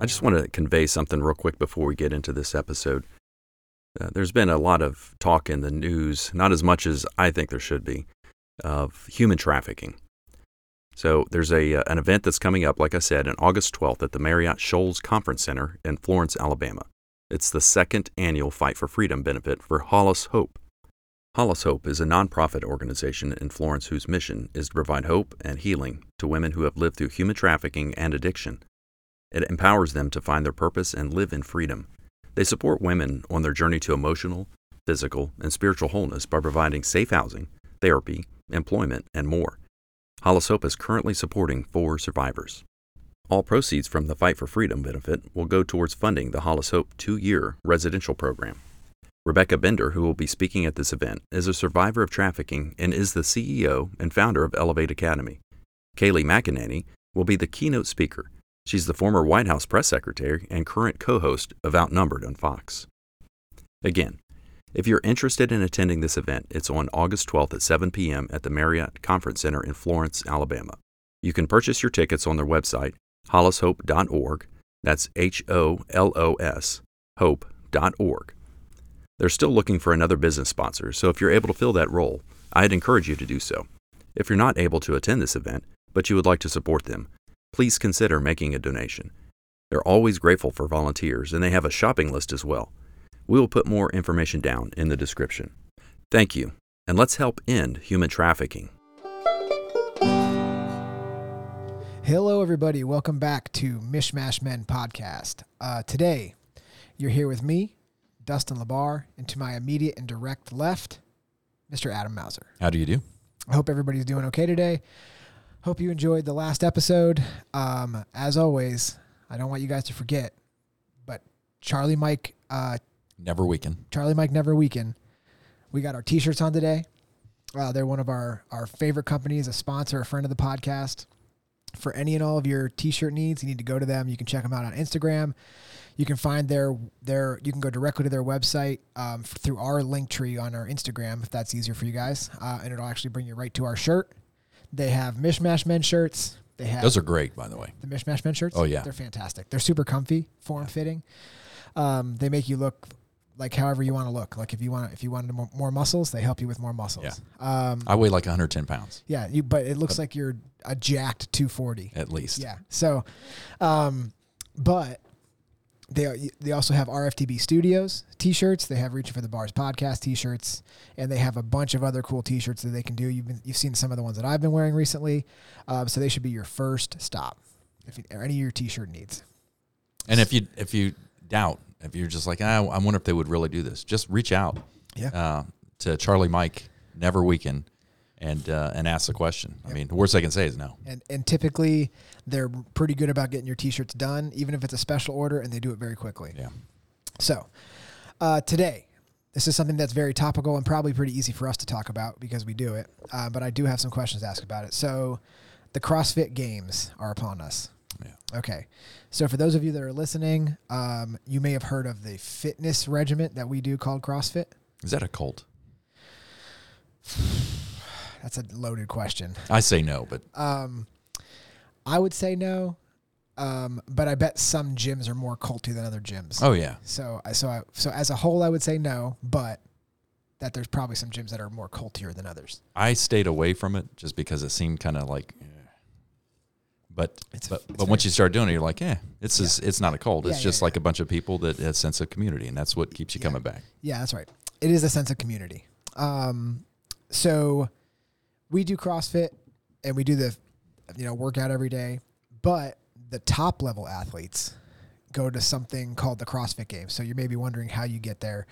I just want to convey something real quick before we get into this episode. Uh, there's been a lot of talk in the news, not as much as I think there should be, of human trafficking. So there's a uh, an event that's coming up, like I said, on August 12th at the Marriott Shoals Conference Center in Florence, Alabama. It's the second annual Fight for Freedom benefit for Holos Hope. Holos Hope is a nonprofit organization in Florence whose mission is to provide hope and healing to women who have lived through human trafficking and addiction. It empowers them to find their purpose and live in freedom. They support women on their journey to emotional, physical, and spiritual wholeness by providing safe housing, therapy, employment, and more. Holos Hope is currently supporting four survivors. All proceeds from the Fight for Freedom benefit will go towards funding the Holos Hope two year residential program. Rebecca Bender, who will be speaking at this event, is a survivor of trafficking and is the CEO and founder of Elevate Academy. Kayleigh McEnany will be the keynote speaker. She's the former White House press secretary and current co host of Outnumbered on Fox. Again, if you're interested in attending this event, it's on August 12th at 7 p.m. at the Marriott Conference Center in Florence, Alabama. You can purchase your tickets on their website, holoshope.org. That's H O L O S, hope.org. They're still looking for another business sponsor, so if you're able to fill that role, I'd encourage you to do so. If you're not able to attend this event, but you would like to support them, please consider making a donation. They're always grateful for volunteers, and they have a shopping list as well. We will put more information down in the description. Thank you, and let's help end human trafficking. Hello, everybody. Welcome back to Mishmash Men podcast. Uh, today, you're here with me, Dustin Labar, and to my immediate and direct left, Mr. Adam Mauser. How do you do? I hope everybody's doing okay today. Hope you enjoyed the last episode. Um, as always, I don't want you guys to forget, but Charlie Mike, uh, Never weaken. Charlie Mike Never Weaken. We got our T-shirts on today. Uh, they're one of our our favorite companies, a sponsor, a friend of the podcast. For any and all of your T-shirt needs, you need to go to them. You can check them out on Instagram. You can find their their. You can go directly to their website um, through our link tree on our Instagram if that's easier for you guys, uh, and it'll actually bring you right to our shirt. They have Mishmash Men shirts. They have Those are great, by the way. the Mishmash Men shirts. Oh, yeah. they're fantastic. They're super comfy, form fitting. Um, they make you look like however you want to look. Like if you want if you wanted more, more muscles, they help you with more muscles. Um, I weigh like 110 pounds yeah, you but it looks like you're a jacked 240. at least. Yeah. So, um, but they are, they also have RFTB Studios T-shirts. They have Reaching for the Bars podcast T-shirts, and they have a bunch of other cool T-shirts that they can do. You've been, you've seen some of the ones that I've been wearing recently, um, so they should be your first stop if you, or any of your T-shirt needs. And if you if you doubt, if you're just like, ah, I wonder if they would really do this, just reach out Yeah. uh, to Charlie Mike, Never Weaken, and uh, and ask the question. I mean, the worst they can say is no. And and typically they're pretty good about getting your T-shirts done, even if it's a special order, and they do it very quickly. Yeah. So, uh, today, this is something that's very topical and probably pretty easy for us to talk about because we do it. Uh, but I do have some questions to ask about it. So, the CrossFit Games are upon us. Yeah. Okay. So, for those of you that are listening, um, you may have heard of the fitness regiment that we do called CrossFit. Is that a cult? That's a loaded question. I say no, but Um, I would say no, um, but I bet some gyms are more culty than other gyms. oh yeah, So, I- so, I, so as a whole, I would say no, but that there's probably some gyms that are more cultier than others. I stayed away from it just because it seemed kind of like. eh. But It's- but, but once you start doing it, you're like, yeah, it's just, it's not a cult. It's Yeah, just yeah, like a bunch of people that have a sense of community, and that's what keeps you Yeah. coming back. Yeah, that's right. It is a sense of community. Um, so we do CrossFit and we do the, you know, workout every day, but the top level athletes go to something called the CrossFit Games. So you may be wondering how you get there.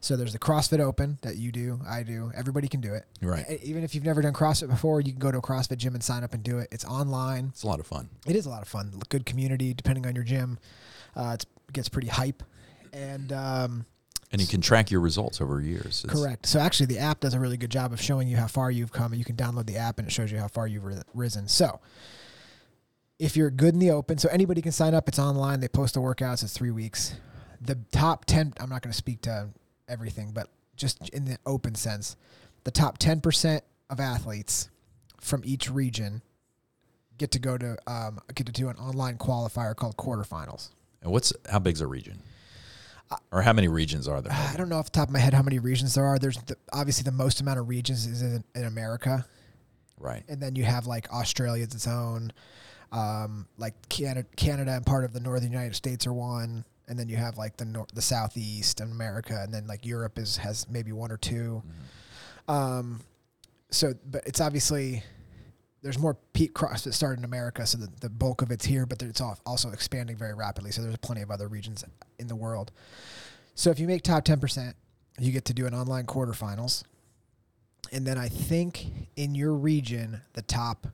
So there's the CrossFit Open that you do, I do. Everybody can do it. Right. Even if you've never done CrossFit before, you can go to a CrossFit gym and sign up and do it. It's online. It's a lot of fun. It is a lot of fun. Good community, depending on your gym. Uh, it's, it gets pretty hype. And um, And you can track your results over years. It's- Correct. So actually, the app does a really good job of showing you how far you've come. You can download the app and it shows you how far you've risen. So if you're good in the open, so anybody can sign up. It's online. They post the workouts. It's three weeks. The top ten. I'm not going to speak to everything, but just in the open sense, the top ten percent of athletes from each region get to go to um, get to do an online qualifier called quarterfinals. And what's how big's a region? Or how many regions are there? I don't know off the top of my head how many regions there are. There's the, obviously the most amount of regions is in, in America, Right. and then you have like Australia's its own, um, like Canada, Canada and part of the northern United States are one, and then you have like the nor- the southeast and America, and then like Europe is has maybe one or 2 Um, so, but it's obviously there's more peak CrossFit started in America, so the, the bulk of it's here, but it's al- also expanding very rapidly. So there's plenty of other regions in the world. So if you make top ten percent, you get to do an online quarterfinals, and then I think in your region the top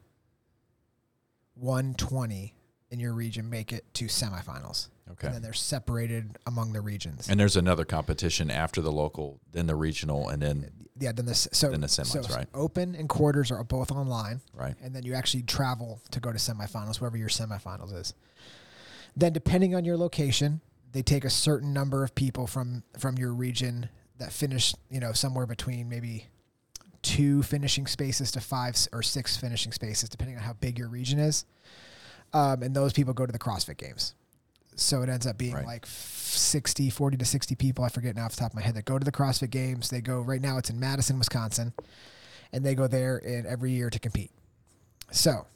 120 in your region make it to semifinals. Okay. And then they're separated among the regions. And there's another competition after the local, then the regional, and then yeah, then this so Then the semis, so right? Open and quarters are both online. right. and then you actually travel to go to semifinals wherever your semifinals is. Then, depending on your location, they take a certain number of people from from your region that finish, you know, somewhere between maybe two finishing spaces to five or six finishing spaces, depending on how big your region is. Um, and those people go to the CrossFit Games. So it ends up being Right. like 60, 40 to 60 people. I forget now off the top of my head that go to the CrossFit Games. They go right now, it's in Madison, Wisconsin, and they go there in every year to compete. So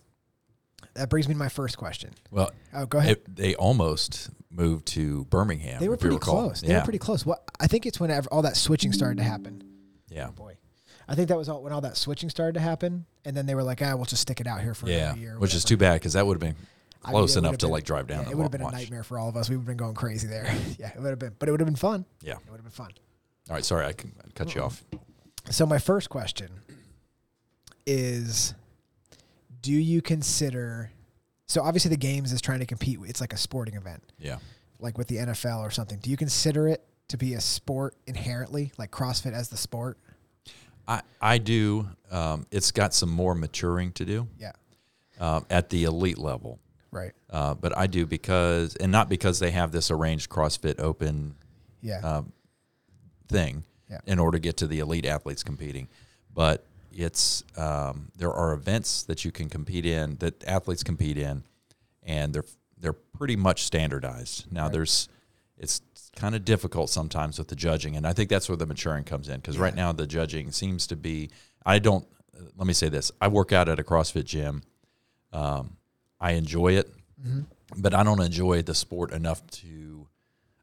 that brings me to my first question. Well, Oh, go ahead. it, they almost moved to Birmingham. they were pretty close. They yeah. were pretty close. What I think it's whenever all that switching started to happen. Yeah. Oh boy, I think that was all, when all that switching started to happen, and then they were like, "Ah, we'll just stick it out here for Yeah. another year." Which is too bad because that would have been I mean, close enough to been- like drive down Yeah, it would have been watch. a nightmare for all of us. We would have been going crazy there. yeah, it would have been, but it would have been fun. Yeah. It would have been fun. All right. Sorry, I can I cut you off. So my first question is do you consider so obviously the games is trying to compete it's like a sporting event Yeah. like with the NFL or something. Do you consider it to be a sport inherently like CrossFit as the sport? I, I do. Um, it's got some more maturing to do Yeah. um, at the elite level. Right. Uh, but I do because, and not because they have this arranged CrossFit Open Yeah. um, thing Yeah. in order to get to the elite athletes competing. But it's um, there are events that you can compete in that athletes compete in, and they're they're pretty much standardized. Now Right. there's it's kind of difficult sometimes with the judging, and I think that's where the maturing comes in because right now the judging seems to be. I don't. Let me say this: I work out at a CrossFit gym. Um, I enjoy it, mm-hmm. but I don't enjoy the sport enough to.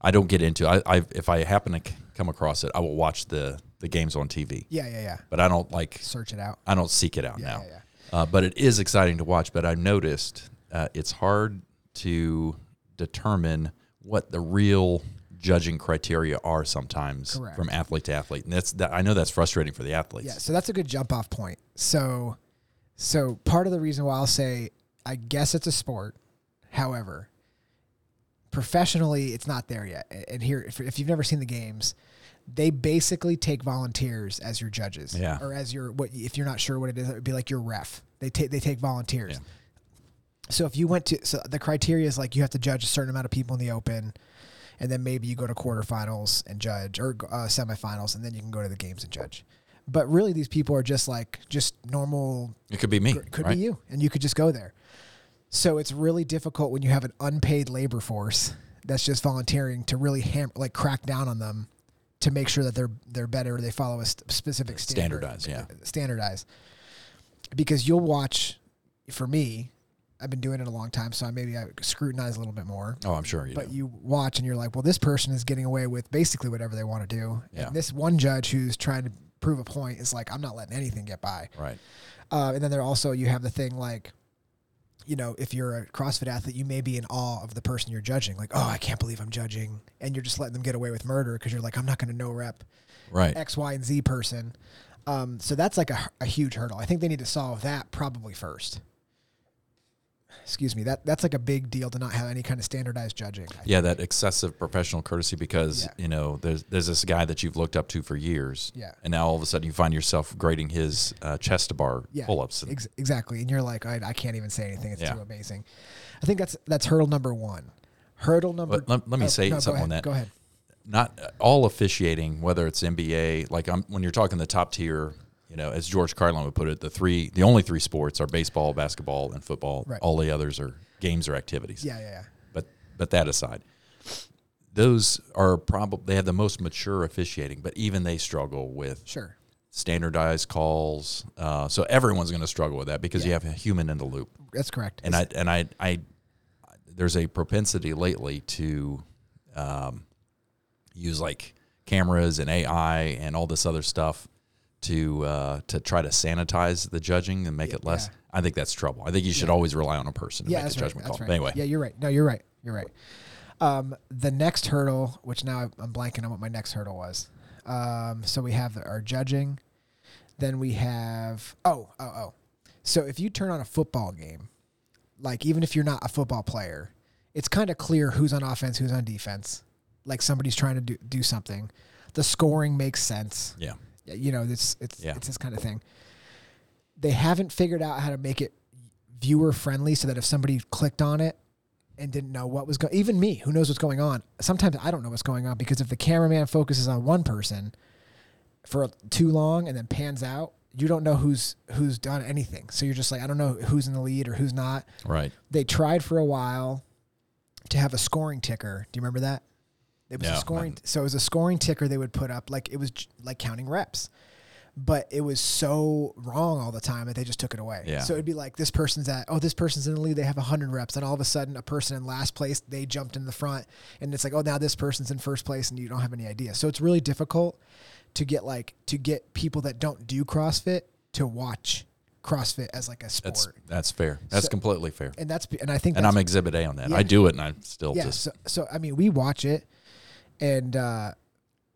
I don't get into. I, I if I happen to come across it, I will watch the the games on TV. yeah, yeah, yeah. But I don't like. Search it out. I don't seek it out Yeah, now. yeah, yeah. Uh, but it is exciting to watch. But I noticed uh, it's hard to determine what the real judging criteria are sometimes Correct. from athlete to athlete, and that's that. I know that's frustrating for the athletes. Yeah, so that's a good jump off point. So so part of the reason why I'll say I guess it's a sport. However, professionally it's not there yet. And here if, if you've never seen the games, they basically take volunteers as your judges Yeah. or as your what if you're not sure what it is it would be like your ref. They take they take volunteers. Yeah. So if you went to so the criteria is like you have to judge a certain amount of people in the open and then maybe you go to quarterfinals and judge or uh, semifinals and then you can go to the games and judge. But really these people are just like just normal It could be me. It could right? be you and you could just go there. So it's really difficult when you have an unpaid labor force that's just volunteering to really ham- like crack down on them to make sure that they're they're better or they follow a specific standard, Standardize, yeah. Uh, standardize. Because you'll watch for me, I've been doing it a long time, so I maybe I scrutinize a little bit more. Oh, I'm sure you But do. you watch and you're like, well, this person is getting away with basically whatever they want to do. Yeah. And this one judge who's trying to prove a point is like, I'm not letting anything get by. Right. Uh, and then there also you have the thing like, you know, if you're a CrossFit athlete, you may be in awe of the person you're judging. Like, oh, I can't believe I'm judging, and you're just letting them get away with murder because you're like, I'm not going to no rep Right. X, Y, and Z person. Um, so that's like a, a huge hurdle. I think they need to solve that probably first. Excuse me. That that's like a big deal to not have any kind of standardized judging. I Yeah, that excessive professional courtesy because Yeah. you know there's there's this guy that you've looked up to for years, Yeah. and now all of a sudden you find yourself grading his uh, chest to bar Yeah, pull-ups. And, Ex- exactly. And you're like, I, I can't even say anything. It's Yeah. too amazing. I think that's that's hurdle number one. Hurdle number. But let- let me oh, say no, something on that. Go ahead. not all officiating, whether it's NBA, like I'm, when you're talking the top tier, you know, as George Carlin would put it, the three, the only three sports are baseball, basketball, and football. Right. All the others are games or activities. Yeah, yeah, yeah. But but that aside, those are probably they have the most mature officiating, but even they struggle with Sure. standardized calls. Uh, so everyone's going to struggle with that because you have a human in the loop. That's correct. And I and I I there's a propensity lately to um, use like cameras and AI and all this other stuff to uh, to try to sanitize the judging and make Yeah, it less. yeah. I think that's trouble. I think you should Yeah. always rely on a person to yeah, make that's the right. judgment call. right. Anyway, Yeah, you're right. No, you're right. You're right. Um, the next hurdle, which now I'm blanking on what my next hurdle was. Um, so we have our judging. Then we have oh oh oh. So if you turn on a football game, like even if you're not a football player, it's kind of clear who's on offense, who's on defense. Like somebody's trying to do do something. The scoring makes sense. Yeah, you know, it's it's Yeah. it's this kind of thing. They haven't figured out how to make it viewer friendly so that if somebody clicked on it and didn't know what was going even me who knows what's going on sometimes i don't know what's going on because if the cameraman focuses on one person for too long and then pans out you don't know who's who's done anything so you're just like i don't know who's in the lead or who's not right. they tried for a while to have a scoring ticker do you remember that it was No, a scoring so it was a scoring ticker they would put up like it was j- like counting reps but it was so wrong all the time that they just took it away Yeah. so it'd be like this person's at oh this person's in the lead they have 100 reps and all of a sudden a person in last place they jumped in the front and it's like oh now this person's in first place and you don't have any idea so it's really difficult to get like to get people that don't do crossfit to watch crossfit as like a sport That's that's fair. That's So- completely fair. and that's and i think And I'm Exhibit A on that. Yeah. I do it, and I'm still yeah. just So, so I mean, we watch it, and uh,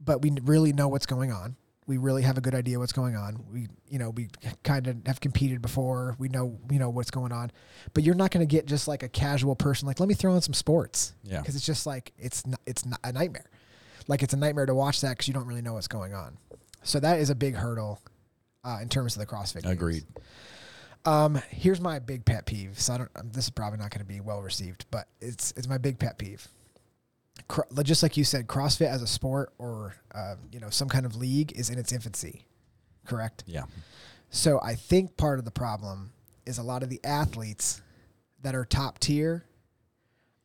but we really know what's going on. We really have a good idea what's going on. We, you know, we kind of have competed before. We know, you know what's going on. But you're not going to get just like a casual person like, let me throw on some sports, yeah. because it's just like it's not, it's not a nightmare. Like it's a nightmare to watch that because you don't really know what's going on. So that is a big hurdle uh, in terms of the CrossFit. games. Agreed. Um, here's my big pet peeve. So I don't. Um, this is probably not going to be well received, but it's it's my big pet peeve. Just like you said, CrossFit as a sport or uh, you know some kind of league is in its infancy, correct? Yeah. So I think part of the problem is a lot of the athletes that are top tier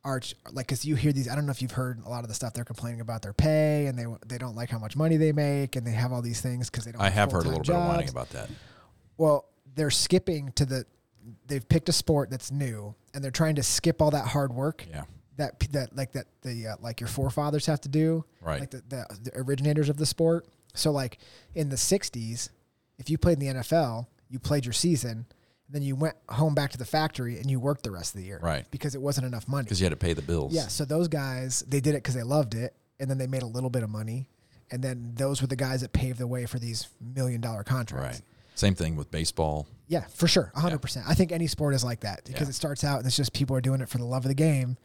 are like because you hear these. I don't know if you've heard a lot of the stuff they're complaining about their pay and they they don't like how much money they make and they have all these things because they don't. I have heard a little bit of whining about that. Well, they're skipping to the. They've picked a sport that's new, and they're trying to skip all that hard work Yeah. That that like that the uh, like your forefathers have to do, Right. like the, the the originators of the sport. So like in the '60s, if you played in the NFL, you played your season, then you went home back to the factory and you worked the rest of the year, Right. Because it wasn't enough money. Because you had to pay the bills. Yeah, so those guys they did it because they loved it, and then they made a little bit of money, and then those were the guys that paved the way for these million dollar contracts. Right. Same thing with baseball. Yeah, for sure, hundred percent. I think any sport is like that because Yeah. it starts out and it's just people are doing it for the love of the game,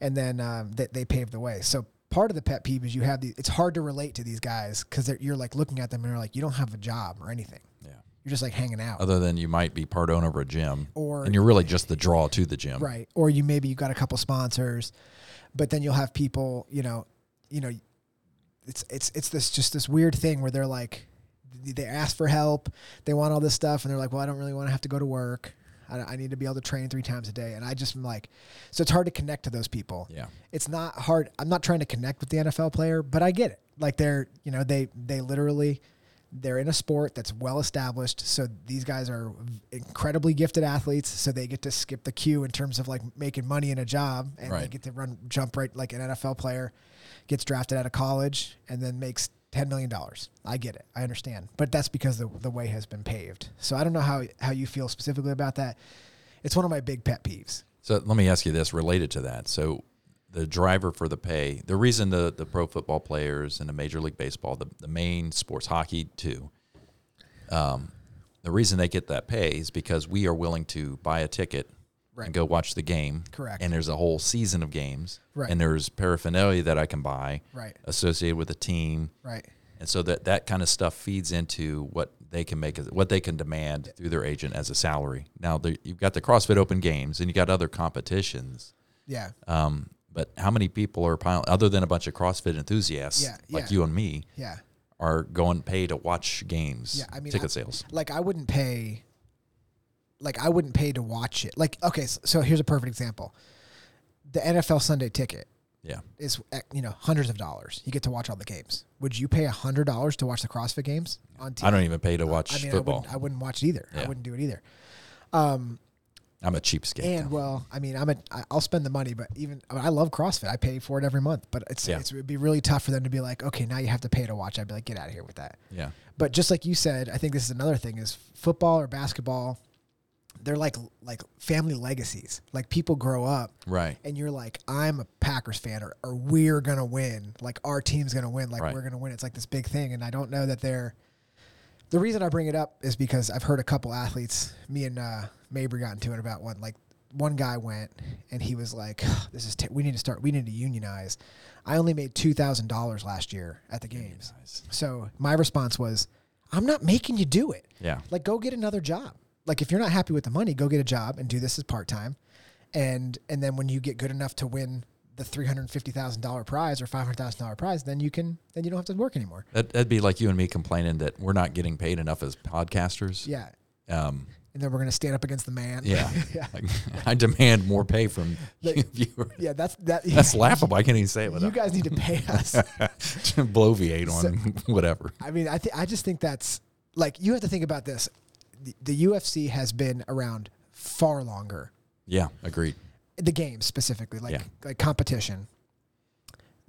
and then um, they, they pave the way. So part of the pet peeve is you have the. It's hard to relate to these guys because you're like looking at them and you're like, you don't have a job or anything. Yeah. You're just like hanging out, Other than you might be part owner of a gym, or and you're really just the draw to the gym. right, or you maybe you got a couple sponsors, but then you'll have people, you know, you know, it's it's it's this just this weird thing where they're like, they ask for help, they want all this stuff, and they're like, well, I don't really want to have to go to work. I, I need to be able to train three times a day, and I just am like, so it's hard to connect to those people. Yeah. It's not hard. I'm not trying to connect with the NFL player, but I get it. Like they're, you know, they they literally they're in a sport that's well established. So these guys are incredibly gifted athletes. So they get to skip the queue in terms of like making money in a job, and they get to run jump right like an NFL player gets drafted out of college and then makes ten million dollars. I get it. I understand, but that's because the the way has been paved. So I don't know how how you feel specifically about that. It's one of my big pet peeves. So let me ask you this related to that. So the driver for the pay, the reason the, the pro football players and the Major League Baseball, the, the main sports, hockey too, um, the reason they get that pay is because we are willing to buy a ticket Right. and go watch the game. Correct. And there's a whole season of games. Right. And there's paraphernalia that I can buy Right. associated with the team. Right. And so that, that kind of stuff feeds into what they can make, what they can demand through their agent as a salary. Now, the, you've got the CrossFit Open Games and you got other competitions. Yeah. Um, but how many people are piling, other than a bunch of CrossFit enthusiasts Yeah, like yeah. you and me, Yeah. are going pay to watch games. Yeah, I mean, ticket I- sales. like I wouldn't pay like I wouldn't pay to watch it. Like okay, so, so here's a perfect example. The NFL Sunday ticket Yeah, is eh, you know hundreds of dollars. You get to watch all the games. Would you pay hundred dollars to watch the CrossFit games on TV? I don't even pay to watch I mean, football. I wouldn't, I wouldn't watch it either. I wouldn't do it either. Um, I'm a cheapskate. and well, I mean, I'm a I'll spend the money, but even I, mean, I love CrossFit. I pay for it every month, but it's, Yeah. it's it would be really tough for them to be like, okay, now you have to pay to watch. I'd be like, get out of here with that. yeah, But just like you said, I think this is another thing: is football or basketball. They're like like family legacies. Like people grow up, right. and you're like, I'm a Packers fan, or, or we're gonna win. Like our team's gonna win. Like Right. we're gonna win. It's like this big thing, and I don't know that they're. The reason I bring it up is because I've heard a couple athletes. Me and uh, Mabry got into it about one. Like one guy went, and he was like, "This is t- we need to start. We need to unionize." I only made two thousand dollars last year at the games. So my response was, I'm not making you do it. Yeah, Like go get another job. Like if you're not happy with the money, go get a job and do this as part time. And and then when you get good enough to win the three hundred fifty thousand dollar prize or five hundred thousand dollar prize, then you can then you don't have to work anymore. that, that'd be like you and me complaining that we're not getting paid enough as podcasters. Yeah. Um, And then we're gonna stand up against the man. yeah. yeah. Like, I demand more pay from Like, viewers. Yeah, that's that That's laughable. I can't even say it Without. You guys need to pay us. To bloviate on whatever. I mean, I think I just think that's like you have to think about this. The, UFC has been around far longer Yeah, agreed. the games specifically, like Yeah. like competition,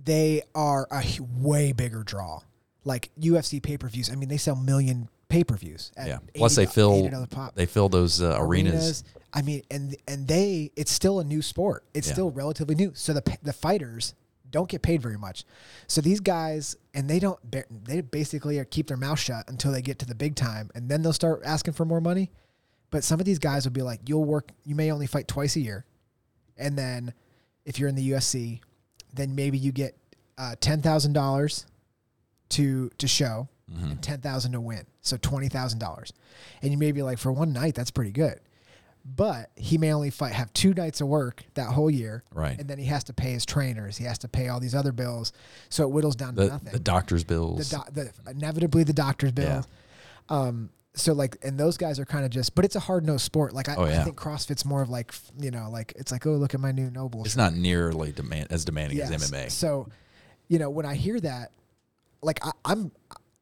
they are a way bigger draw. Like UFC pay per views. I mean, they sell million pay per views. Yeah. Plus, they fill they fill those uh, arenas. I mean, and and they it's still a new sport. It's Yeah. still relatively new. So the the fighters don't get paid very much. So these guys and they don't they basically are keep their mouth shut until they get to the big time, and then they'll start asking for more money. But some of these guys will be like, you'll work, you may only fight twice a year, and then if you're in the UFC, then maybe you get uh, ten thousand dollars to to show Mm-hmm. and ten thousand to win. So twenty thousand dollars, and you may be like, for one night, that's pretty good. But he may only fight have two nights of work that whole year, Right. and then he has to pay his trainers. He has to pay all these other bills, so it whittles down to nothing. the doctor's bills. the, do- the inevitably the doctor's bill. Um, so like, and those guys are kind of just, but it's a hard nosed sport. Like I, Oh, yeah. I think CrossFit's more of like, you know, like it's like, oh, look at my new noble. it's not nearly demand as demanding Yes. as MMA. So, you know, when I hear that, like I, I'm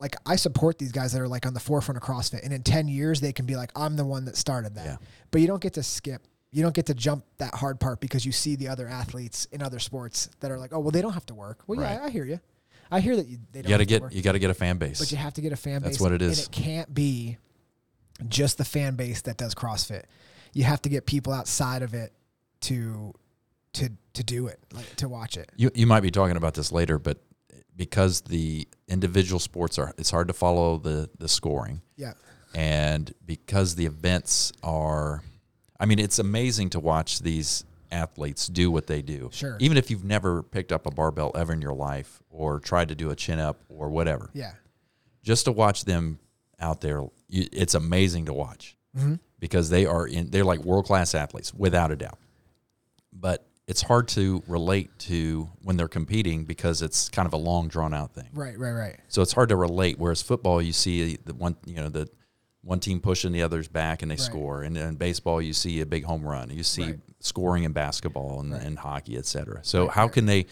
like I support these guys that are like on the forefront of CrossFit, and in ten years they can be like, I'm the one that started that. Yeah. But you don't get to skip. You don't get to jump that hard part because you see the other athletes in other sports that are like, oh, well, they don't have to work. Well, yeah, I hear you. I hear that you, they You don't got to get work. you got to get a fan base. But you have to get a fan That's base. That's what it is. And it can't be just the fan base that does CrossFit. You have to get people outside of it to to to do it, like to watch it. You you might be talking about this later, but because the individual sports are it's hard to follow the the scoring Yeah. and because the events are I mean it's amazing to watch these athletes do what they do. Sure. Even if you've never picked up a barbell ever in your life or tried to do a chin up or whatever. Yeah. Just to watch them out there you, it's amazing to watch Mm-hmm. because they are in they're like world class athletes without a doubt. But it's hard to relate to when they're competing because it's kind of a long drawn out thing. Right, right, right. So it's hard to relate. Whereas football, you see the one you know the one team pushing the others back and they Right. score. And in baseball, you see a big home run. You see Right. scoring in basketball and, Right. and hockey, et cetera. So how can they?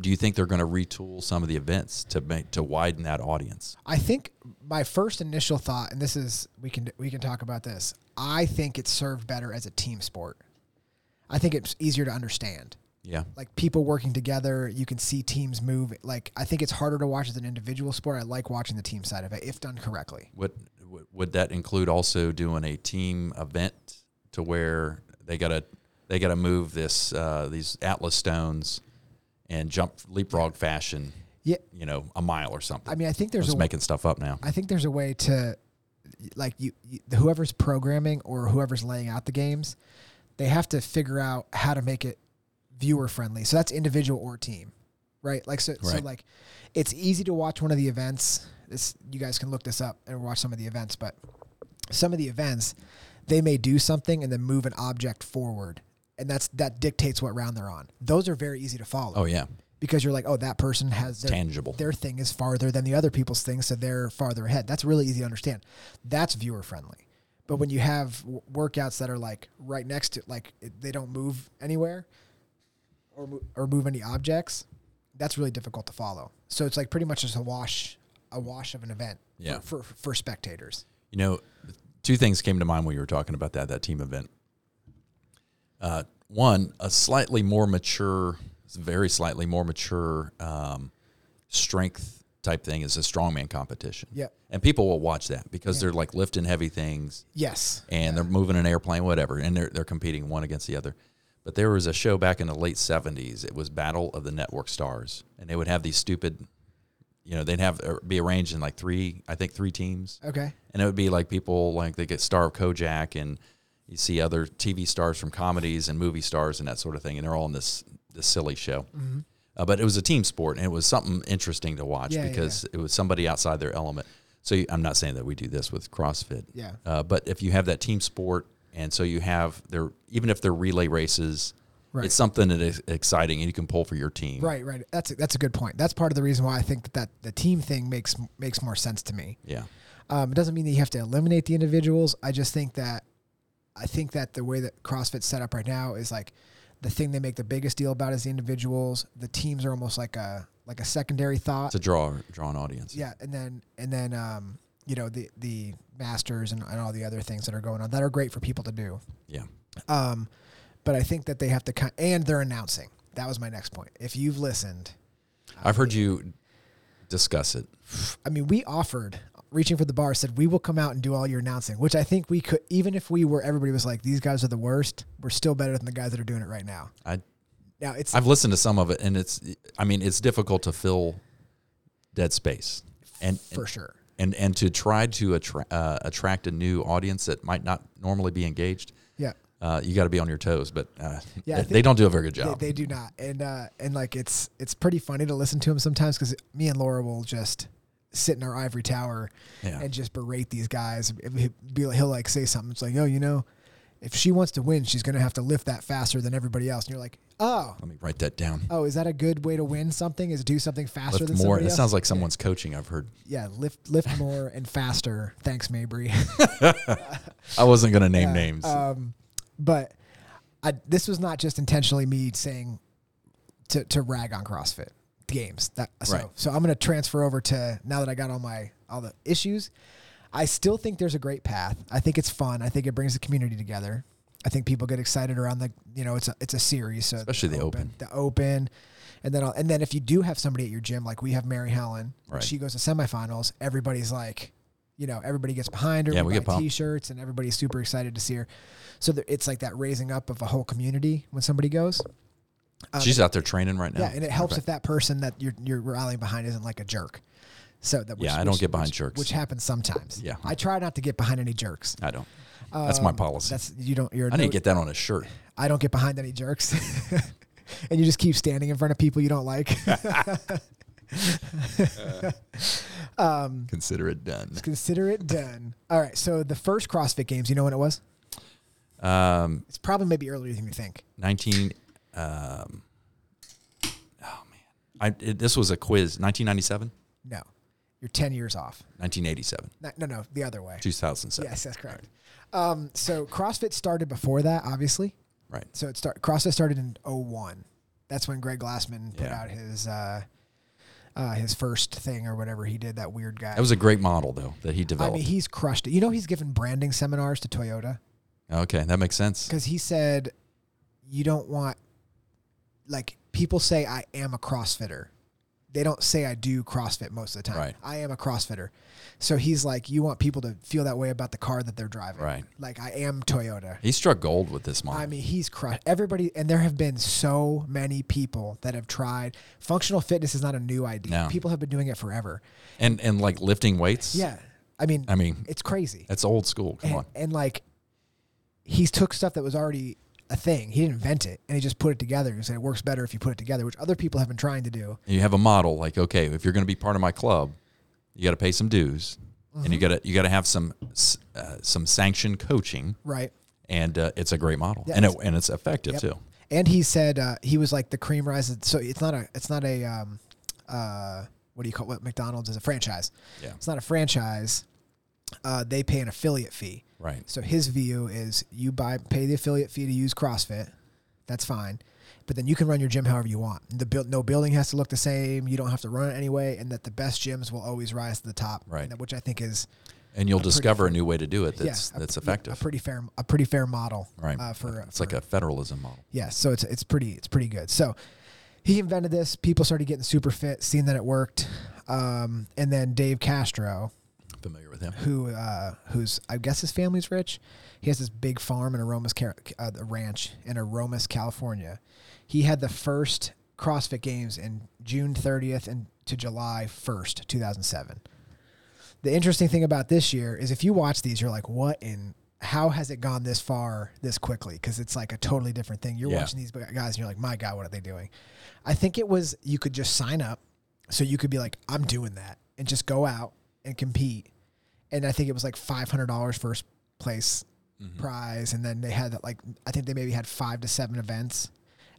Do you think they're going to retool some of the events to make to widen that audience? I think my first initial thought, and this is we can we can talk about this. I think it's served better as a team sport. I think it's easier to understand. Yeah. Like people working together, you can see teams move. Like I think it's harder to watch as an individual sport. I like watching the team side of it if done correctly. Would would- would that include also doing a team event to where they got to they got to move this uh, these Atlas stones and jump leapfrog fashion? Yeah. you know, a mile or something. I mean, I think I'm there's just a making stuff up now. I think there's a way to, like you, you, whoever's programming or whoever's laying out the games, they have to figure out how to make it viewer friendly. So that's individual or team, right? Like so, so like, it's easy to watch one of the events. This you guys can look this up and watch some of the events, but some of the events, they may do something and then move an object forward, and that's that dictates what round they're on. Those are very easy to follow Oh yeah, because you're like, oh, that person has their, Tangible. their thing is farther than the other people's thing, so they're farther ahead. That's really easy to understand. That's viewer friendly. But when you have w- workouts that are like right next to, like it, they don't move anywhere, or mo- or move any objects, that's really difficult to follow. So it's like pretty much just a wash, a wash of an event. Yeah. For for, for spectators. You know, two things came to mind when you were talking about that that team event. Uh, one, a slightly more mature, very slightly more mature um, strength type thing is a strongman competition. Yeah. And people will watch that because they're like lifting heavy things Yes. and they're moving an airplane, whatever, and they're they're competing one against the other. But there was a show back in the late seventies. It was Battle of the Network Stars, and they would have these stupid, you know, they'd have uh, be arranged in like three, I think three teams, Okay. and it would be like people like they get star of Kojak, and you see other TV stars from comedies and movie stars and that sort of thing, and they're all in this this silly show. Uh, but it was a team sport, and it was something interesting to watch Yeah, yeah, because it was somebody outside their element. So you, I'm not saying that we do this with CrossFit, Yeah. uh, but if you have that team sport, and so you have their even if they're relay races, Right. it's something that is exciting and you can pull for your team. Right, right. That's a, that's a good point. That's part of the reason why I think that, that the team thing makes makes more sense to me. Yeah. Um, it doesn't mean that you have to eliminate the individuals. I just think that I think that the way that CrossFit's set up right now is like the thing they make the biggest deal about is the individuals. The teams are almost like a like a secondary thought. To draw draw an audience. yeah, and then and then um, you know the the masters and, and all the other things that are going on that are great for people to do. Yeah. Um, but I think that they have to kind and they're announcing. That was my next point. If you've listened, I've heard you discuss it. I mean, we offered reaching for the bar said we will come out and do all your announcing, which I think we could even if we were everybody was like these guys are the worst, we're still better than the guys that are doing it right now. I Now it's I've listened to some of it, and it's I mean it's difficult to fill dead space, and for sure. and and to try to attra- uh, attract a new audience that might not normally be engaged. Yeah. Uh, you got to be on your toes, but uh, Yeah, they, they don't do a very good They, job. they do not. And uh and like it's it's pretty funny to listen to them sometimes cuz me and Laura will just sit in our ivory tower Yeah. and just berate these guys. He'll he'll like say something it's like, oh, you know, if she wants to win, she's going to have to lift that faster than everybody else." And you're like, "Oh, Let me write that down. oh, is that a good way to win something? Is do something faster Lift than more. somebody It sounds like someone's coaching. I've heard. yeah, lift lift more and faster. Thanks, Mabry. I wasn't going to name Yeah, names. Um, but I, this was not just intentionally me saying to, to rag on CrossFit games. That so Right. so I'm going to transfer over to now that I got all my all the issues. I still think there's a great path. I think it's fun. I think it brings the community together. I think people get excited around the you know it's a it's a series so Especially the open. the open and then I'll, and then if you do have somebody at your gym like we have Mary Helen Right. she goes to semifinals everybody's like you know everybody gets behind her Yeah, we buy get t-shirts and everybody's super excited to see her so it's like that raising up of a whole community when somebody goes um, She's out there training right now. yeah and it helps Okay. if that person that you're you're rallying behind isn't like a jerk so that which, Yeah, I don't which- get behind which- jerks. which happens sometimes Yeah. I try not to get behind any jerks I don't. That's my Um, policy. that's you don't you're I no- didn't get that on a shirt. I don't get behind any jerks. and you just keep standing in front of people you don't like. um, Consider it done. consider it done. All right. So the first CrossFit Games, you know when it was? Um, It's probably maybe earlier than you think. 19 um, oh man I, it, this was a quiz 1997 No, you're 10 years off. 1987 No, no, no the other way. 2007 Yes, that's correct. Um, so CrossFit started before that, obviously. right So it start CrossFit started in 01. That's when Greg Glassman put Yeah. out his uh, uh, his first thing or whatever he did. That weird guy. that was a great model though that he developed. I mean, he's crushed it. You know, he's given branding seminars to Toyota okay that makes sense because he said, you don't want, like, people say I am a CrossFitter. They don't say I do CrossFit most of the time. Right. I am a CrossFitter. So he's like, you want people to feel that way about the car that they're driving. Right. Like, I am Toyota. he struck gold with this model I mean, he's crushed everybody, and there have been so many people that have tried. Functional fitness is not a new idea. No. People have been doing it forever. and and like lifting weights Yeah, I mean, I mean it's crazy. It's old school come and, on and like he's took stuff that was already a thing. He didn't invent it, and he just put it together and said it works better if you put it together, which other people have been trying to do. you have a model like okay if you're going to be part of my club you got to pay some dues and Mm-hmm. you got to you got to have some uh, some sanctioned coaching Right. and uh, it's a great model Yeah, and it, it's- and it's effective Yep. too And he said uh, he was like the cream rises. So it's not a it's not a um, uh, what do you call what McDonald's is a franchise. Yeah. It's not a franchise. Uh, they pay an affiliate fee. Right. So his view is you buy pay the affiliate fee to use CrossFit. That's fine. But then you can run your gym however you want. The build, no building has to look the same. You don't have to run it anyway, and that the best gyms will always rise to the top. Right. That- which I think is And you'll A discover fair- a new way to do it that's yeah, a- that's yeah, effective. A pretty fair, a pretty fair model. right. Uh, for it's for- like a federalism model. yeah. So it's it's pretty it's pretty good. So he invented this. People started getting super fit, seeing that it worked. Um, and then Dave Castro, Familiar with him? who uh, who's I guess his family's rich. He has this big farm in Aromas, uh, the ranch in Aromas, California. He had the first CrossFit Games in June 30th and to July 1st, 2007. The interesting thing about this year is if you watch these, you're like, what in how has it gone this far this quickly? Because it's like a totally different thing. You're Yeah. watching these guys and you're like, my God, what are they doing? I think it was you could just sign up, so you could be like, I'm doing that, and just go out and compete. And I think it was like five hundred dollars first place Mhm. prize, and then they had that like I think they maybe had five to seven events.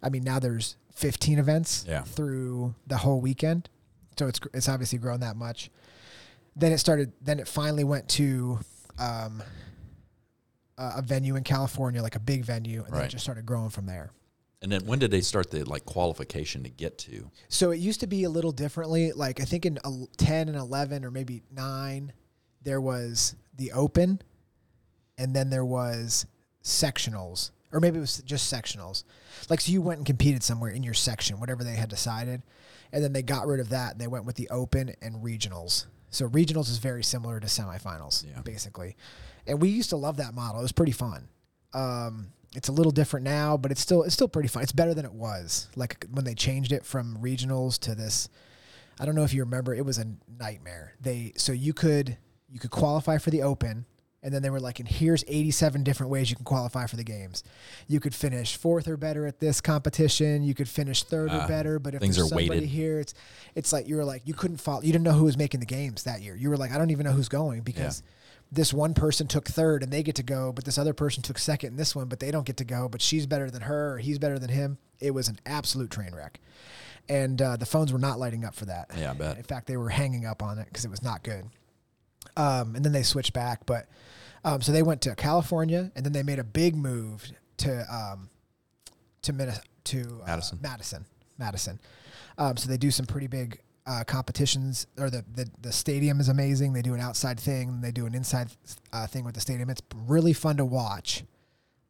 I mean, now there's 15 events Yeah. through the whole weekend, so it's it's obviously grown that much. Then it started. Then it finally went to um, a venue in California, like a big venue, and then it just started growing from there. And then when did they start the like qualification to get to? So it used to be a little differently. Like I think in el- 10 and 11 or maybe 9 there was the open and then there was sectionals or maybe it was just sectionals. Like so you went and competed somewhere in your section whatever they had decided and then they got rid of that and they went with the open and regionals. So regionals is very similar to semifinals Yeah. basically. And we used to love that model. It was pretty fun. Um, it's a little different now, but it's still it's still pretty fun. It's better than it was. Like when they changed it from regionals to this. I don't know if you remember. It was a nightmare. They so you could you could qualify for the open, and then they were like, and here's 87 different ways you can qualify for the games. You could finish fourth or better at this competition. You could finish third Ah, or better. But if things there's are somebody weighted. here, it's it's like you were like you couldn't follow. You didn't know who was making the games that year. You were like, I don't even know who's going because this one person took third and they get to go, but this other person took second in this one, but they don't get to go. But she's better than her, or he's better than him. It was an absolute train wreck, and uh, the phones were not lighting up for that. Yeah, I bet. In fact, they were hanging up on it because it was not good. Um, and then they switched back, but um, so they went to California, and then they made a big move to um, to Minnes- to uh, Madison. Madison, Madison. Um, so they do some pretty big uh, competitions, or the, the the stadium is amazing. They do an outside thing, they do an inside uh, thing with the stadium. It's really fun to watch.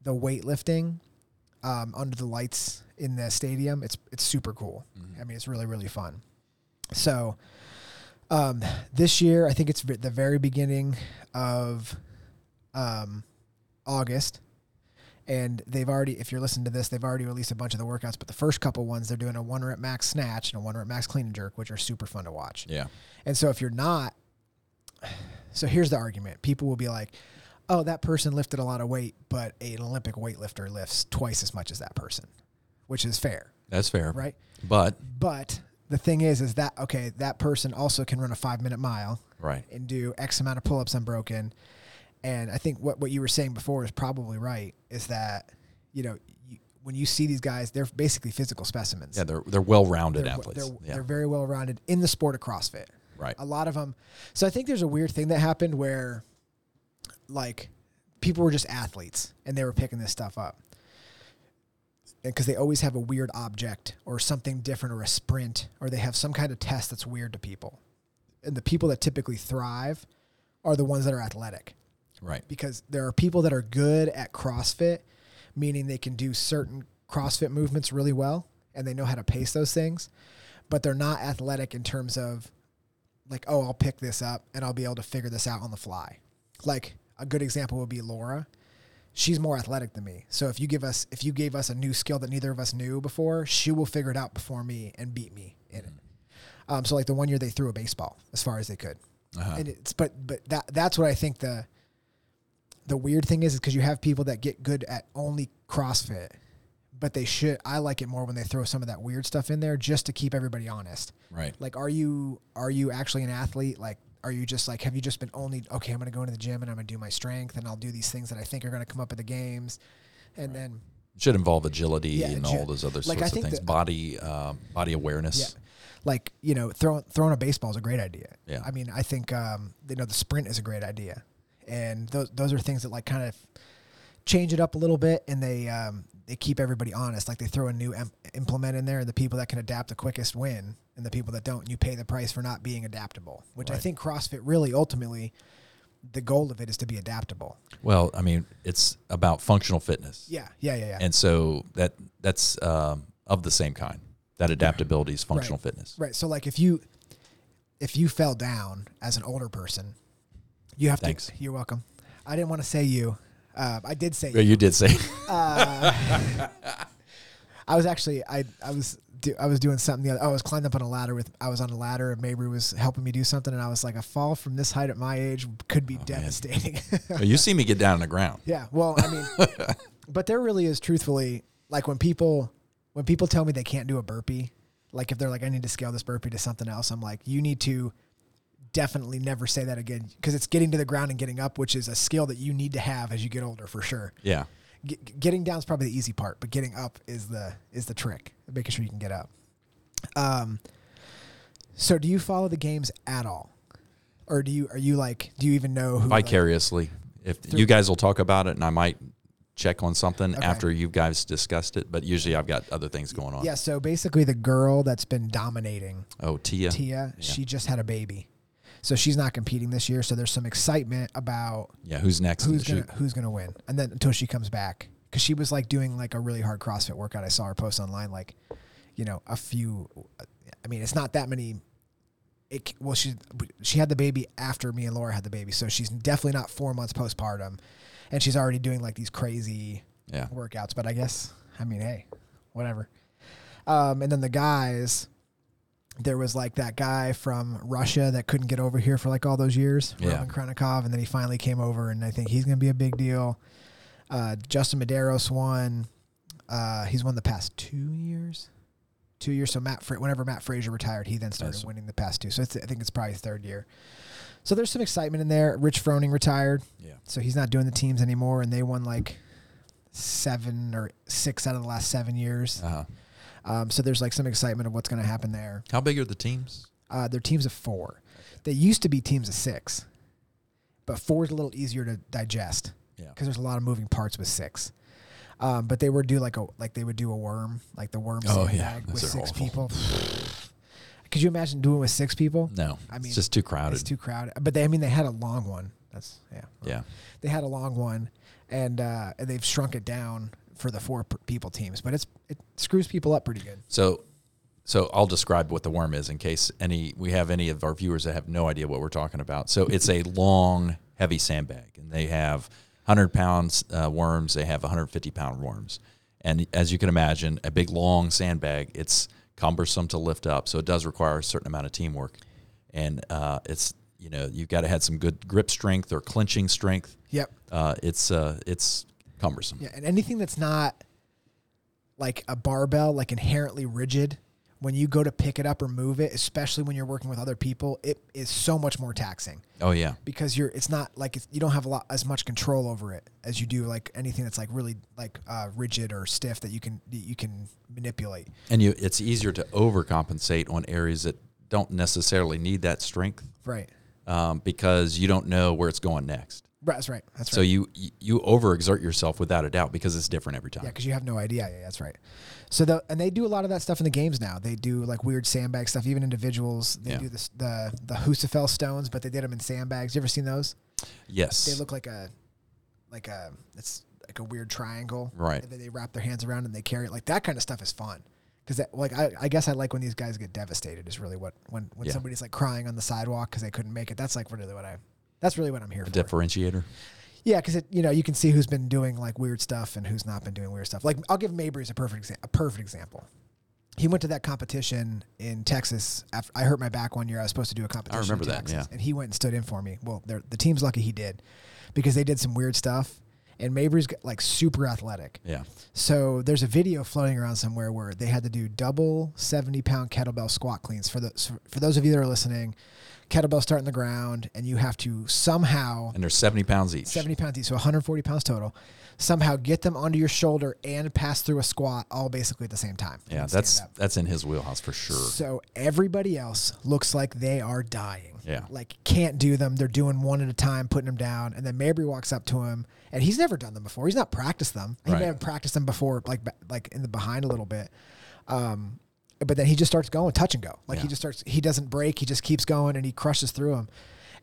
The weightlifting um, under the lights in the stadium, it's it's super cool. Mhm. I mean, it's really really fun. So um, this year, I think it's the very beginning of um, August, and they've already, if you're listening to this, they've already released a bunch of the workouts. But the first couple ones, they're doing a one rep max snatch and a one rep max clean and jerk, which are super fun to watch. Yeah. And so if you're not, so here's the argument: people will be like, "Oh, that person lifted a lot of weight, but an Olympic weightlifter lifts twice as much as that person," which is fair, That's fair. right? But But the thing is, is that okay? That person also can run a five minute mile right. and do X amount of pull ups unbroken. And I think what what you were saying before is probably right. Is that you know you, when you see these guys, they're basically physical specimens. Yeah, they're they're well rounded athletes. they're, yeah. they're very well rounded in the sport of CrossFit. right. A lot of them. So I think there's a weird thing that happened where, like, people were just athletes and they were picking this stuff up. Because they always have a weird object or something different or a sprint or they have some kind of test that's weird to people. And the people that typically thrive are the ones that are athletic Right. because there are people that are good at CrossFit, meaning they can do certain CrossFit movements really well and they know how to pace those things, but they're not athletic in terms of like, oh, I'll pick this up and I'll be able to figure this out on the fly. Like a good example would be Laura. She's more athletic than me. So if you give us if you gave us a new skill that neither of us knew before, she will figure it out before me and beat me in it. Um, so like the one year they threw a baseball as far as they could Uh-huh. and it's but but that that's what I think the the weird thing is is because you have people that get good at only CrossFit, but they should. I like it more when they throw some of that weird stuff in there just to keep everybody honest. right. Like, are you are you actually an athlete? Like, are you just like have you just been only okay? I'm gonna go into the gym and I'm gonna do my strength and I'll do these things that I think are gonna come up at the games, and then should involve agility Yeah, and all those other like, sorts of things. that- body uh, body awareness. Yeah. Like, you know, throwing throwing a baseball is a great idea. Yeah. I mean, I think um, you know, the sprint is a great idea. And those those are things that like kind of change it up a little bit and they um, they keep everybody honest. Like they throw a new em- implement in there and the people that can adapt the quickest win and the people that don't, you pay the price for not being adaptable, which I think CrossFit really ultimately the goal of it is to be adaptable. Well, I mean, it's about functional fitness. Yeah. Yeah, yeah, yeah. And so that that's um, of the same kind. That adaptability is functional fitness. Right. So like if you if you fell down as an older person, you have Thanks. to. You're welcome. I didn't want to say you. Uh, I did say Yeah, you did say Uh, I was actually I I was do, I was doing something the other. Oh, I was climbing up on a ladder with I was on a ladder and Mabry was helping me do something and I was like a fall from this height at my age could be Oh, devastating. Well, you see me get down on the ground. yeah. Well, I mean, but there really is truthfully like when people when people tell me they can't do a burpee, like if they're like I need to scale this burpee to something else, I'm like you need to definitely never say that again because it's getting to the ground and getting up, which is a skill that you need to have as you get older for sure. Yeah. G- getting down is probably the easy part, but getting up is the is the trick. Making sure you can get up. Um. So, do you follow the games at all, or do you are you like do you even know who? like- Vicariously. If you guys will talk about it and I might check on something Okay. after you guys discussed it, but usually I've got other things going on. yeah. So basically, the girl that's been dominating Oh, Tia. Tia, she just had a baby, so she's not competing this year. So there's some excitement about Yeah, who's next who's gonna shoot? who's gonna win, and then until she comes back, because she was like doing like a really hard CrossFit workout. I saw her post online, like, you know, a few. I mean, it's not that many. It well, she she had the baby after me and Laura had the baby, so she's definitely not four months postpartum, and she's already doing like these crazy Yeah. workouts. But I guess I mean, hey, whatever. Um, and then the guys, there was like that guy from Russia that couldn't get over here for like all those years, Yeah. Roman Khrennikov, and then he finally came over, and I think he's going to be a big deal. Uh, Justin Medeiros won. Uh, he's won the past two years. Two years. So Matt, Fra- whenever Mat Fraser retired, he then started Yes. winning the past two. So it's, I think it's probably his third year. So there's some excitement in there. Rich Froning retired, Yeah. so he's not doing the teams anymore, and they won like seven or six out of the last seven years. Uh-huh. Um, so there's like some excitement of what's going to happen there. How big are the teams? Uh, they're teams of four. They used to be teams of six, but four is a little easier to digest Yeah. because there's a lot of moving parts with six. Um, but they would do like a like they would do a worm, like the worm Oh, yeah. with six awful. people. Could you imagine doing it with six people? No. I mean, it's just too crowded. It's too crowded. But they, I mean, they had a long one. That's yeah. yeah. They had a long one, and uh, and they've shrunk it down for the four people teams. But it's it screws people up pretty good. So, so I'll describe what the worm is in case any we have any of our viewers that have no idea what we're talking about. So it's a long, heavy sandbag, and they have 100 pounds uh, worms. They have 150 pound worms, and as you can imagine, a big long sandbag. It's cumbersome to lift up, so it does require a certain amount of teamwork, and uh, it's you know you've got to have some good grip strength or clinching strength. Yep. Uh, it's uh, it's cumbersome. Yeah, and anything that's not like a barbell, like inherently rigid, when you go to pick it up or move it, especially when you're working with other people, it is so much more taxing Oh yeah. because you're. It's not like it's, you don't have a lot as much control over it as you do like anything that's like really like uh, rigid or stiff that you can you can manipulate. And you, it's easier to overcompensate on areas that don't necessarily need that strength Right. um, because you don't know where it's going next. That's right. That's right. So you you overexert yourself without a doubt because it's different every time. Yeah, because you have no idea. Yeah, that's right. So the and they do a lot of that stuff in the games now. They do like weird sandbag stuff. Even individuals, they Yeah. do this, the the Husafell stones, but they did them in sandbags. You ever seen those? yes. They look like a like a it's like a weird triangle, Right. And then they wrap their hands around and they carry it. Like that kind of stuff is fun. Because that, like, I, I guess I like when these guys get devastated. Is really what when when Yeah. somebody's like crying on the sidewalk because they couldn't make it. That's like really what I. That's really what I'm here a for. differentiator. Yeah, because it you know you can see who's been doing like weird stuff and who's not been doing weird stuff. Like I'll give Mabry's a perfect exa- a perfect example. He went to that competition in Texas. After I hurt my back one year, I was supposed to do a competition. I remember in that, Texas, yeah. And he went and stood in for me. Well, the team's lucky he did, because they did some weird stuff. And Mabry's got, like super athletic. Yeah. So there's a video floating around somewhere where they had to do double 70 pound kettlebell squat cleans. For the for those of you that are listening, kettlebell start in the ground, and you have to somehow And they're 70 pounds each. 70 pounds each, so 140 pounds total. Somehow get them onto your shoulder and pass through a squat all basically at the same time. Yeah, that's up. that's in his wheelhouse for sure. So everybody else looks like they are dying. Yeah. Like can't do them. They're doing one at a time, putting them down. And then Mabry walks up to him and he's never done them before. He's not practiced them. He Right. may have practiced them before, like like in the behind a little bit. Um, but then he just starts going touch and go. Like he just starts he doesn't break, he just keeps going and he crushes through them.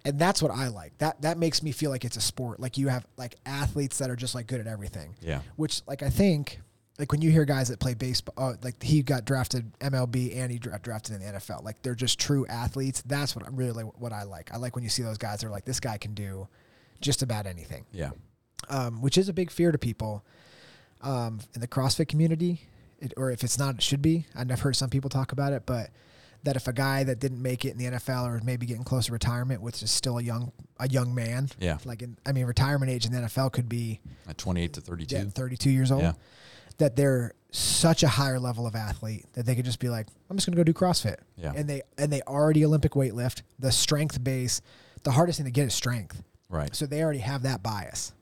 And that's what I like. That that makes me feel like it's a sport. Like you have like athletes that are just like good at everything Yeah. which like I think like when you hear guys that play baseball, uh, like he got drafted MLB and he dra- drafted in the NFL. Like they're just true athletes. That's what I really like, what I like. I like when you see those guys. They're like this guy can do just about anything, Yeah. um, which is a big fear to people um, in the CrossFit community, it, or if it's not, it should be. I've heard some people talk about it, but that if a guy that didn't make it in the NFL or maybe getting close to retirement, which is still a young a young man, Yeah. like in, I mean, retirement age in the NFL could be At 28 to 32. yeah, 32 years old, Yeah. that they're such a higher level of athlete that they could just be like, I'm just going to go do CrossFit. Yeah. And they and they already Olympic weight lift. The strength base, the hardest thing to get is strength. Right. So they already have that bias.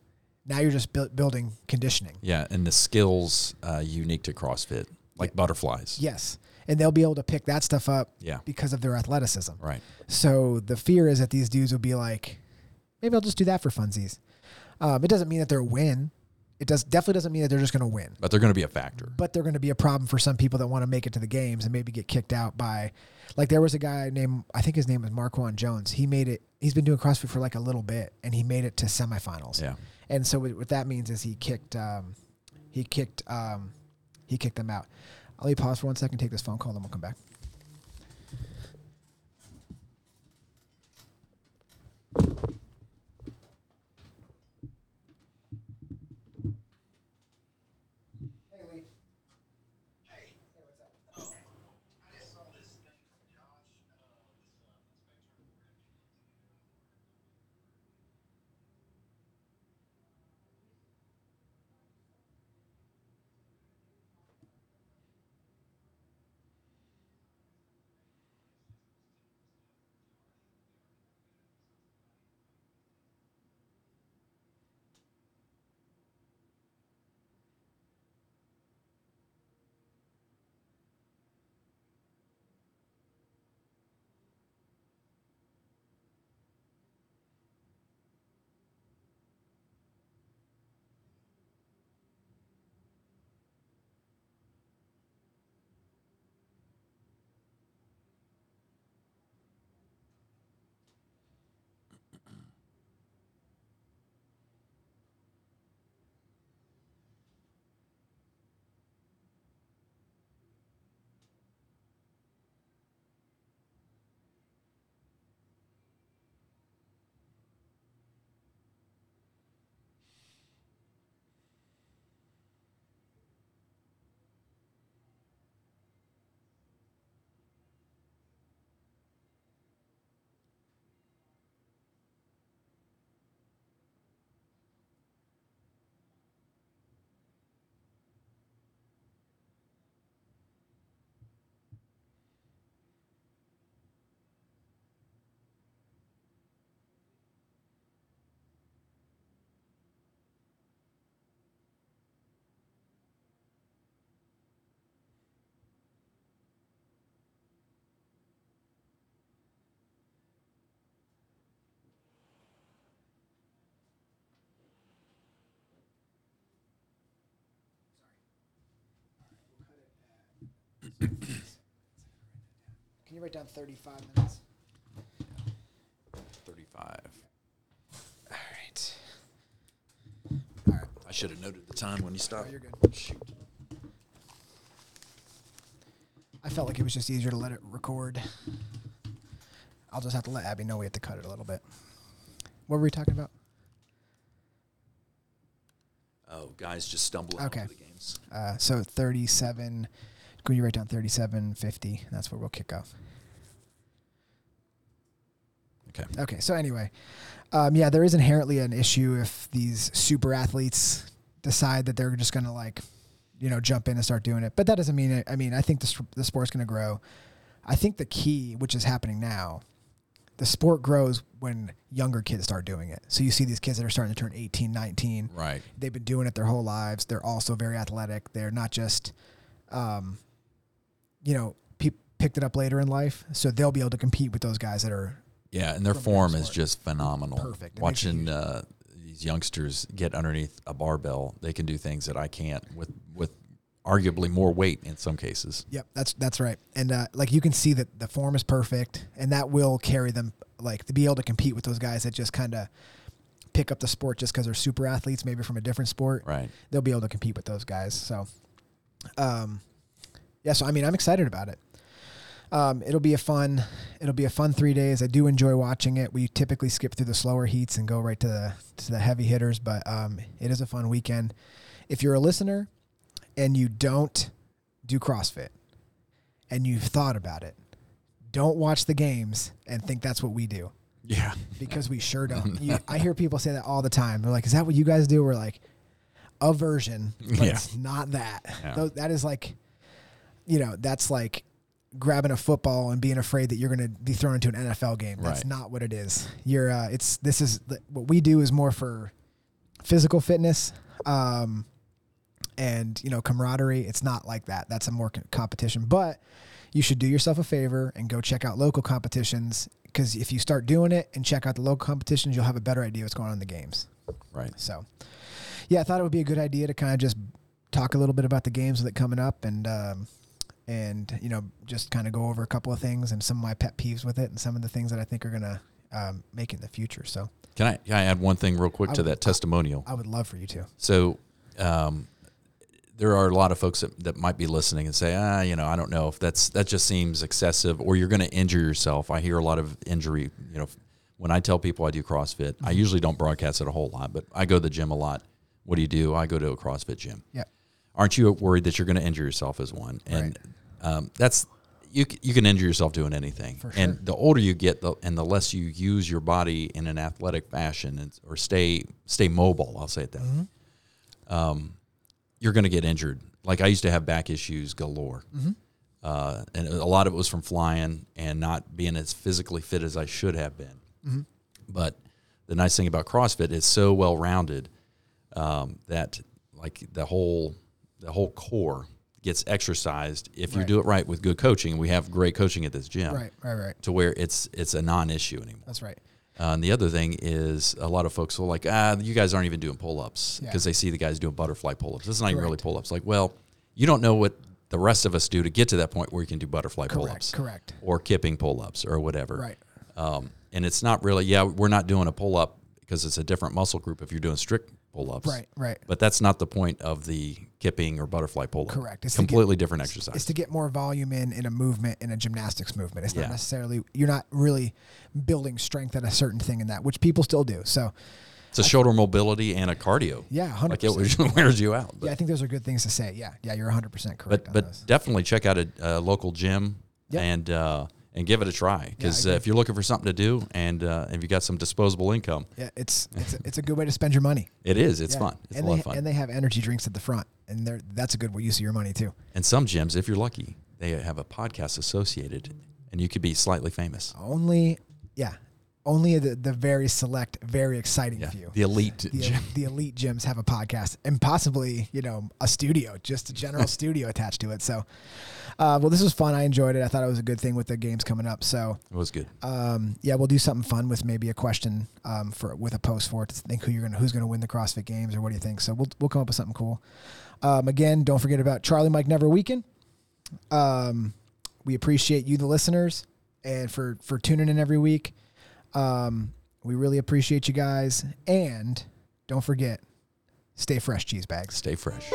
Now you're just build, building conditioning. Yeah, and the skills uh, unique to CrossFit, like butterflies. Yes. And they'll be able to pick that stuff up Yeah. because of their athleticism. Right. So the fear is that these dudes will be like, maybe I'll just do that for funsies. Um, it doesn't mean that they're a win. It does definitely doesn't mean that they're just going to win. But they're going to be a factor. but they're going to be a problem for some people that want to make it to the games and maybe get kicked out by like there was a guy named I think his name was Marquand Jones. He made it he's been doing CrossFit for like a little bit and he made it to semifinals. Yeah. And so what that means is he kicked um he kicked um he kicked them out. Let me pause for one second, take this phone call, then we'll come back. You write down 35 minutes? 35. All right. All right. I should have noted the time when you stopped. Oh, you're good. Shoot. I felt like it was just easier to let it record. I'll just have to let Abby know we have to cut it a little bit. What were we talking about? Oh, guys just stumbling Okay. over the games. Uh, so 37. Can you write down 3750? That's where we'll kick off. Okay. Okay. So anyway, um, yeah, there is inherently an issue if these super athletes decide that they're just going to like, you know, jump in and start doing it. But that doesn't mean it. I mean, I think the, the sport's going to grow. I think the key, which is happening now, the sport grows when younger kids start doing it. So you see these kids that are starting to turn 18, 19. Right. They've been doing it their whole lives. They're also very athletic. They're not just, um, you know, pe- picked it up later in life. So they'll be able to compete with those guys that are Yeah, and their form is just phenomenal. Perfect. It Watching uh, these youngsters get underneath a barbell, they can do things that I can't with with arguably more weight in some cases. Yep, that's that's right. And uh, like you can see that the form is perfect, and that will carry them like to be able to compete with those guys that just kind of pick up the sport just because they're super athletes, maybe from a different sport. Right. They'll be able to compete with those guys. So, um, yeah. So I mean, I'm excited about it. Um, it'll be a fun, it'll be a fun three days. I do enjoy watching it. We typically skip through the slower heats and go right to the to the heavy hitters, but um, it is a fun weekend. If you're a listener and you don't do CrossFit and you've thought about it, don't watch the games and think that's what we do Yeah. because we sure don't. You, I hear people say that all the time. They're like, "Is that what you guys do?" We're like, "A version, but Yeah. it's not that. Yeah. That is like, you know, that's like grabbing a football and being afraid that you're going to be thrown into an NFL game. That's Right. not what it is. You're. Uh, it's this is what we do is more for physical fitness. Um, and you know camaraderie it's not like that that's a more competition but you should do yourself a favor and go check out local competitions because if you start doing it and check out the local competitions you'll have a better idea what's going on in the games Right. so yeah i thought it would be a good idea to kind of just talk a little bit about the games with it coming up and um, and you know just kind of go over a couple of things and some of my pet peeves with it and some of the things that i think are going to um, make it in the future so Can I, can I add one thing real quick I to would- that testimonial? i would love for you to So, um, there are a lot of folks that, that might be listening and say, ah, you know, I don't know if that's that just seems excessive, or you're going to injure yourself. I hear a lot of injury. You know, when I tell people I do CrossFit, I usually don't broadcast it a whole lot, but I go to the gym a lot. What do you do? I go to a CrossFit gym. yeah Aren't you worried that you're going to injure yourself as one? And um, that's you. You can injure yourself doing anything. For And the older you get, the, and the less you use your body in an athletic fashion, and, or stay stay mobile. I'll say it that. way um, you're going to get injured. Like I used to have back issues galore, uh, and a lot of it was from flying and not being as physically fit as I should have been. But the nice thing about CrossFit is so well rounded um, that like the whole the whole core gets exercised if you Right. do it right with good coaching. We have great coaching at this gym, right right right to where it's it's a non-issue anymore. that's right Uh, and the other thing is a lot of folks will like, ah, you guys aren't even doing pull ups Yeah. because they see the guys doing butterfly pull ups. This is not even really pull ups. Like, well, you don't know what the rest of us do to get to that point where you can do butterfly pull-ups correct or kipping pull ups or whatever. right Um, and it's not really, yeah, we're not doing a pull up because it's a different muscle group if you're doing strict pull ups. right right But that's not the point of the kipping or butterfly pull up. Correct. It's to get- Completely different exercise. It's to get more volume in in a movement in a gymnastics movement. It's Yeah. not necessarily you're not really building strength at a certain thing in that, which people still do. So It's a shoulder mobility and a cardio. yeah, 100%. Like it wears you out. But- Yeah, I think those are good things to say. Yeah, yeah, you're hundred percent correct. but on but those. definitely check out a, a local gym Yep. and uh, and give it a try because agree. uh, if you're looking for something to do and uh, if you got some disposable income, yeah, it's it's a, it's a good way to spend your money. it is. It's Yeah. fun. It's and a lot they, of fun. And they have energy drinks at the front, and they're that's a good use of your money too. and some gyms, if you're lucky, they have a podcast associated, and you could be slightly famous. Only, yeah, only the the very select, very exciting Yeah, few. the elite the, gym. the elite gyms have a podcast and possibly you know a studio just a general studio attached to it. So uh, well this was fun. I enjoyed it. I thought it was a good thing with the games coming up. So It was good. um, yeah we'll do something fun with maybe a question um, for with a post for it to think who you're gonna who's gonna win the crossfit games or what do you think? So we'll, we'll come up with something cool. Um, again don't forget about charlie mike never weekend um, we appreciate you the listeners and for for tuning in every week um, we really appreciate you guys and don't forget stay fresh cheese bags Stay fresh.